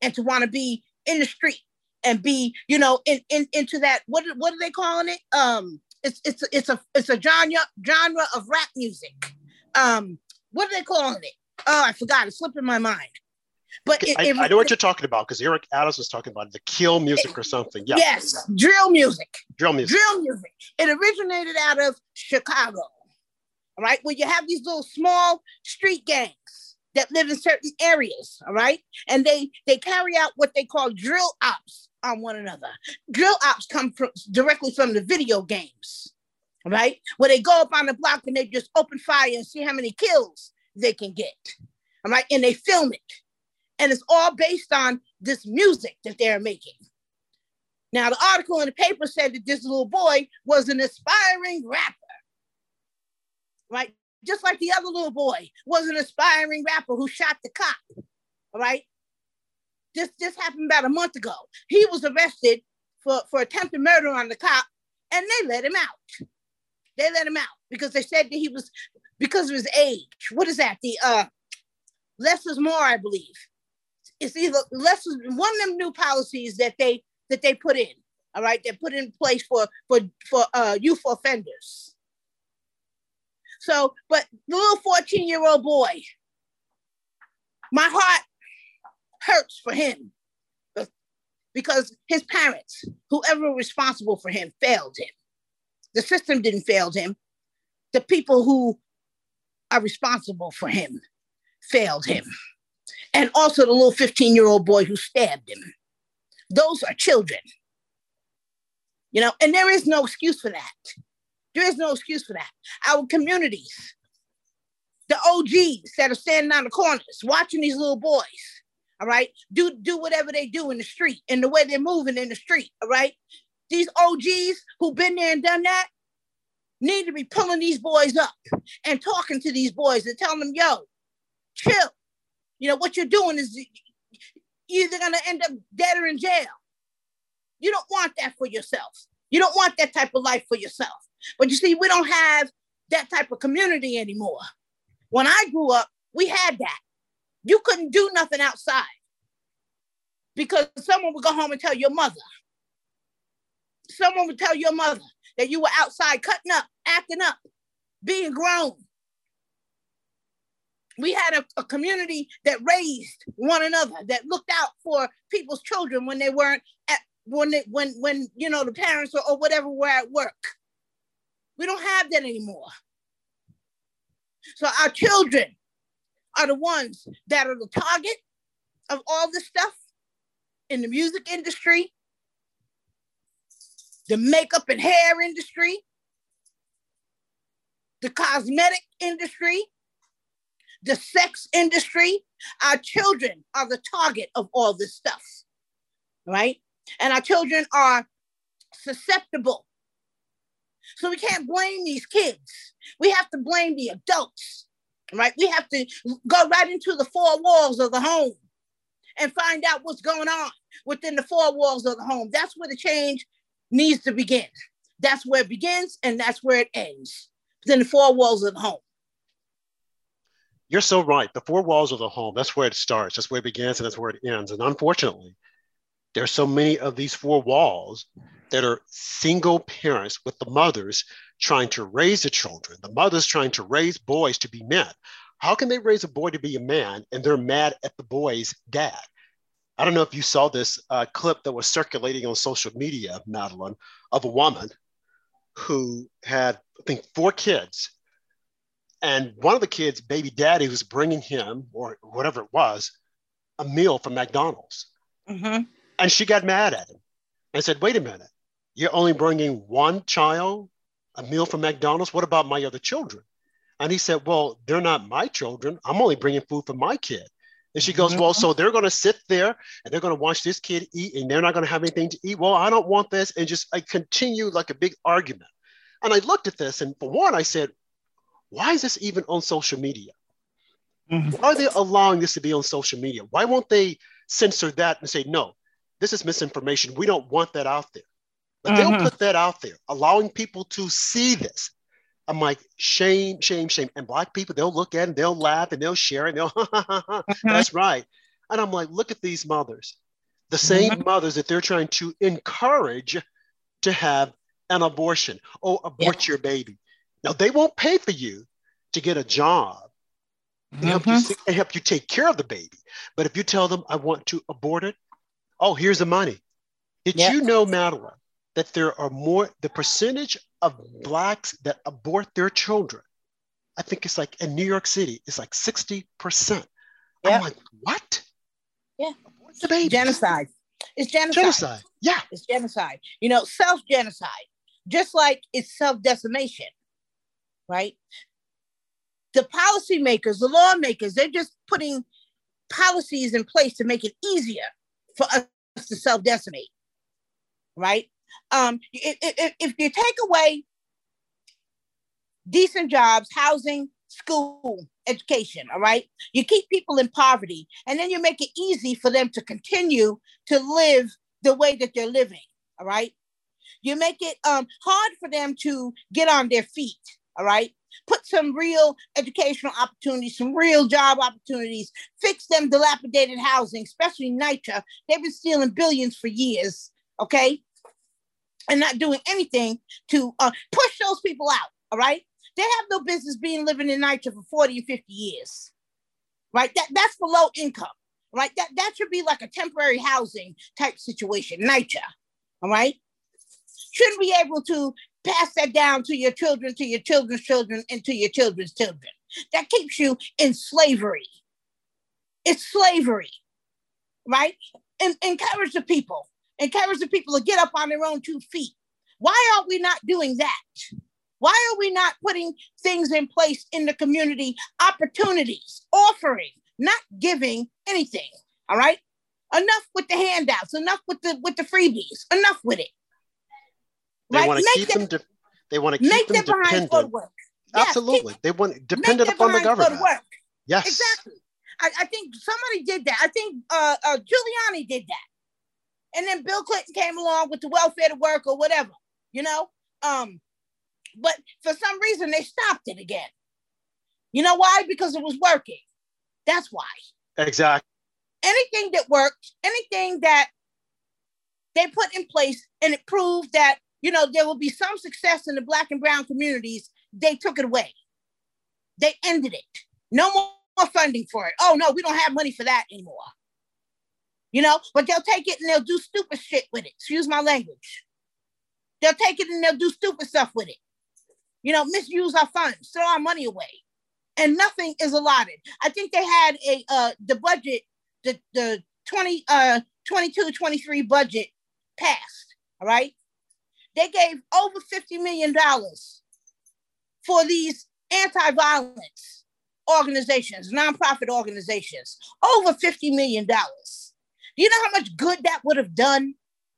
C: and to want to be in the street and be, you know, in, in into that what what are they calling it? Um, it's it's it's a it's a genre genre of rap music. Um, what are they calling it? Oh, I forgot. It's slipping my mind. But
B: it, I, it, I, know what you're talking about because Eric Adams was talking about the kill music or something. Yeah.
C: Yes, drill music.
B: Drill music.
C: Drill music. It originated out of Chicago, right? Where you have these little small street gangs that live in certain areas, all right? And they they carry out what they call drill ops on one another. Drill ops come from directly from the video games, right? Where they go up on the block and they just open fire and see how many kills they can get, all right? And they film it. And it's all based on this music that they're making. Now, the article in the paper said that this little boy was an aspiring rapper, right? just like the other little boy was an aspiring rapper who shot the cop. All right. This this happened about a month ago. He was arrested for, for attempted murder on the cop, and they let him out. They let him out because they said that he was because of his age. What is that? The uh less is more, I believe. It's either less is one of them new policies that they that they put in. All right, they put in place for for for uh youth offenders. So, but the little 14 year old boy, my heart hurts for him because his parents, whoever responsible for him, failed him. The system didn't fail him. The people who are responsible for him failed him. And also the little 15 year old boy who stabbed him. Those are children. You know, and there is no excuse for that. There is no excuse for that. Our communities, the OGs that are standing on the corners watching these little boys, all right, do do whatever they do in the street and the way they're moving in the street, all right. These OGs who've been there and done that need to be pulling these boys up and talking to these boys and telling them, yo, chill. You know, what you're doing is you're either gonna end up dead or in jail. You don't want that for yourself. You don't want that type of life for yourself. But you see, we don't have that type of community anymore. When I grew up, we had that. You couldn't do nothing outside because someone would go home and tell your mother. Someone would tell your mother that you were outside cutting up, acting up, being grown. We had a, a, community that raised one another, that looked out for people's children when they weren't at when they, when when you know the parents or, or whatever were at work. We don't have that anymore. So our children are the ones that are the target of all this stuff in the music industry, the makeup and hair industry, the cosmetic industry, the sex industry. Our children are the target of all this stuff, right? And our children are susceptible so we can't blame these kids. We have to blame the adults, right? We have to go right into the four walls of the home and find out what's going on within the four walls of the home. That's where the change needs to begin. That's where it begins and that's where it ends within the four walls of the home.
B: You're so right. The four walls of the home, that's where it starts, that's where it begins, and that's where it ends. And unfortunately, there's so many of these four walls that are single parents with the mothers trying to raise the children, the mothers trying to raise boys to be men. How can they raise a boy to be a man and they're mad at the boy's dad? I don't know if you saw this uh, clip that was circulating on social media, Madeline, of a woman who had, I think, four kids. And one of the kids' baby daddy was bringing him, or whatever it was, a meal from McDonald's.
C: Mm-hmm.
B: And she got mad at him and said, Wait a minute, you're only bringing one child a meal from McDonald's? What about my other children? And he said, Well, they're not my children. I'm only bringing food for my kid. And she goes, Well, so they're going to sit there and they're going to watch this kid eat and they're not going to have anything to eat. Well, I don't want this. And just I continued like a big argument. And I looked at this and for one, I said, Why is this even on social media?
C: Mhm.
B: Why are they allowing this to be on social media? Why won't they censor that and say, No, this is misinformation. We don't want that out there. But
C: Mhm.
B: they'll mm-hmm. put that out there, allowing people to see this. I'm like, shame, shame, shame. And black people, they'll look at it, and they'll laugh and they'll share it. And they'll, mm-hmm. that's right. And I'm like, look at these mothers, the same mm-hmm. mothers that they're trying to encourage to have an abortion Oh, abort your baby. Now they won't pay for you to get a job and help you and help you take care of the baby. But if you tell them I want to abort it, oh, here's the money. Did
C: Yep.
B: you know, Madeline, that there are more the percentage of blacks that abort their children? I think it's like in New York City, it's like 60%. I'm like, what?
C: Yeah.
B: Abort the baby.
C: Genocide. It's genocide.
B: Genocide. Yeah.
C: It's genocide. You know, self genocide, just like it's self decimation, right? The policymakers, the lawmakers, they're just putting policies in place to make it easier for us to self decimate, right? Um, if, if, if you take away decent jobs, housing, school, education, all right? You keep people in poverty, and then you make it easy for them to continue to live the way that they're living, all right? You make it um, hard for them to get on their feet, all right? Put some real educational opportunities, some real job opportunities, fix them dilapidated housing, especially NYCHA. They've been stealing billions for years, okay? And not doing anything to uh, push those people out, all right? They have no business being living in NYCHA for 40 and 50 years, right? That, that's for low income, right? That, that should be like a temporary housing type situation, NYCHA, all right? Shouldn't be able to pass that down to your children, to your children's children, and to your children's children. That keeps you in slavery. It's slavery, right? And encourage the people, encourage the people to get up on their own two feet. Why are we not doing that? Why are we not putting things in place in the community, opportunities, offering, not giving anything? All right. Enough with the handouts, enough with the with the freebies, enough with it.
B: They
C: Right?
B: want to
C: Make
B: keep them, de- they want to keep
C: Make
B: them
C: their behinds go
B: dependent.
C: work. Yes,
B: Absolutely. They want dependent upon the government. Yes.
C: Exactly. I, I think somebody did that. I think uh, uh, Giuliani did that. And then Bill Clinton came along with the welfare to work or whatever, you know? Um, but for some reason, they stopped it again. You know why? Because it was working. That's why.
B: Exactly.
C: Anything that worked, anything that they put in place and it proved that, you know, there will be some success in the black and brown communities, they took it away. They ended it. No more funding for it. Oh no, we don't have money for that anymore. You know, but they'll take it and they'll do stupid shit with it. Excuse my language. They'll take it and they'll do stupid stuff with it. You know, misuse our funds, throw our money away, and nothing is allotted. I think they had a uh the budget, the the 20 uh 22 23 budget passed. All right. They gave over 50 million dollars for these anti-violence organizations, nonprofit organizations, over $50 million. Do you know how much good that would have done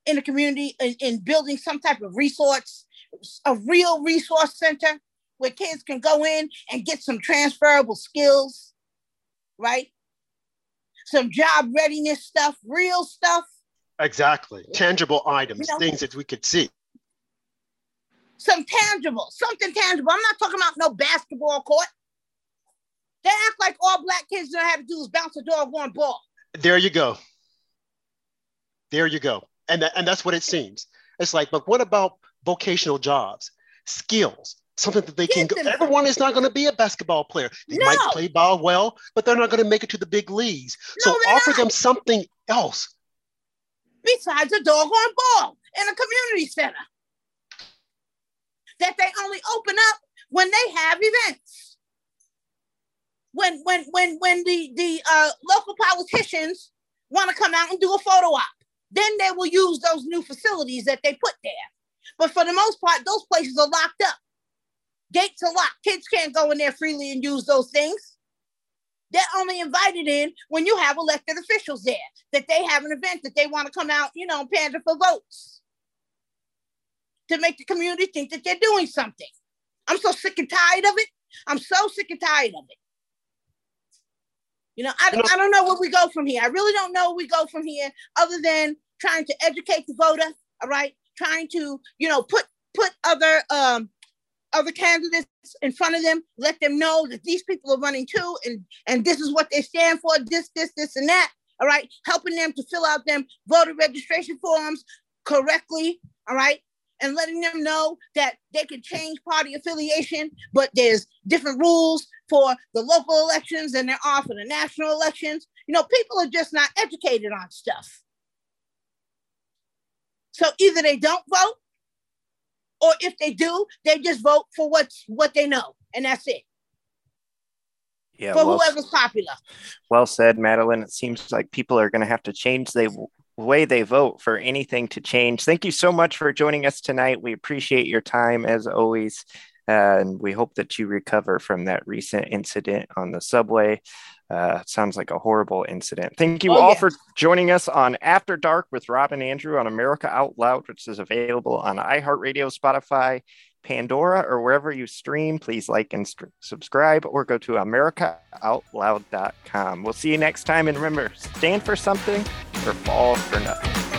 C: in the community in, in building some type of resource, a real resource center where kids can go in and get some transferable skills, right? Some job readiness stuff, real stuff.
B: Exactly. Tangible items,
C: You know-
B: things that we could see.
C: some tangible, something tangible. I'm not talking about no basketball court. They act like all black kids know how to do is bounce a doggone ball.
B: There you go. There you go. And, that, and that's what it seems. It's like, but what about vocational jobs, skills? something that they can go. Everyone is not going to be a basketball player. They might play ball well, but they're not going to make it to the big leagues.
C: No,
B: so offer
C: not.
B: them something else.
C: besides a dog doggone ball in a community center that they only open up when they have events. When when when when the the uh, local politicians want to come out and do a photo op, then they will use those new facilities that they put there. But for the most part, those places are locked up. Gates are locked. Kids can't go in there freely and use those things. They're only invited in when you have elected officials there, that they have an event that they want to come out, you know, and pander for votes to make the community think that they're doing something. I'm so sick and tired of it. I'm so sick and tired of it. You know, I, I don't know where we go from here. I really don't know where we go from here other than trying to educate the voter, all right? Trying to, you know, put put other um other candidates in front of them, let them know that these people are running too, and and this is what they stand for, this, this, this, and that. All right, helping them to fill out them voter registration forms correctly. All right, and letting them know that they can change party affiliation, but there's different rules for the local elections than there are for the national elections. You know, people are just not educated on stuff. So either they don't vote, or if they do, they just vote for what's what they know, and that's it.
A: Yeah,
C: for
A: well,
C: whoever's popular.
A: well said, Madeline. It seems like people are going to have to change the way they vote for anything to change. Thank you so much for joining us tonight. We appreciate your time as always. Uh, and we hope that you recover from that recent incident on the subway. Uh, sounds like a horrible incident. Thank you
C: Oh,
A: all
C: yeah.
A: for joining us on After Dark with Rob and Andrew on America Out Loud, which is available on iHeartRadio, Spotify, Pandora, or wherever you stream. Please like and st- subscribe or go to AmericaOutloud.com. We'll see you next time. And remember, stand for something or fall for nothing.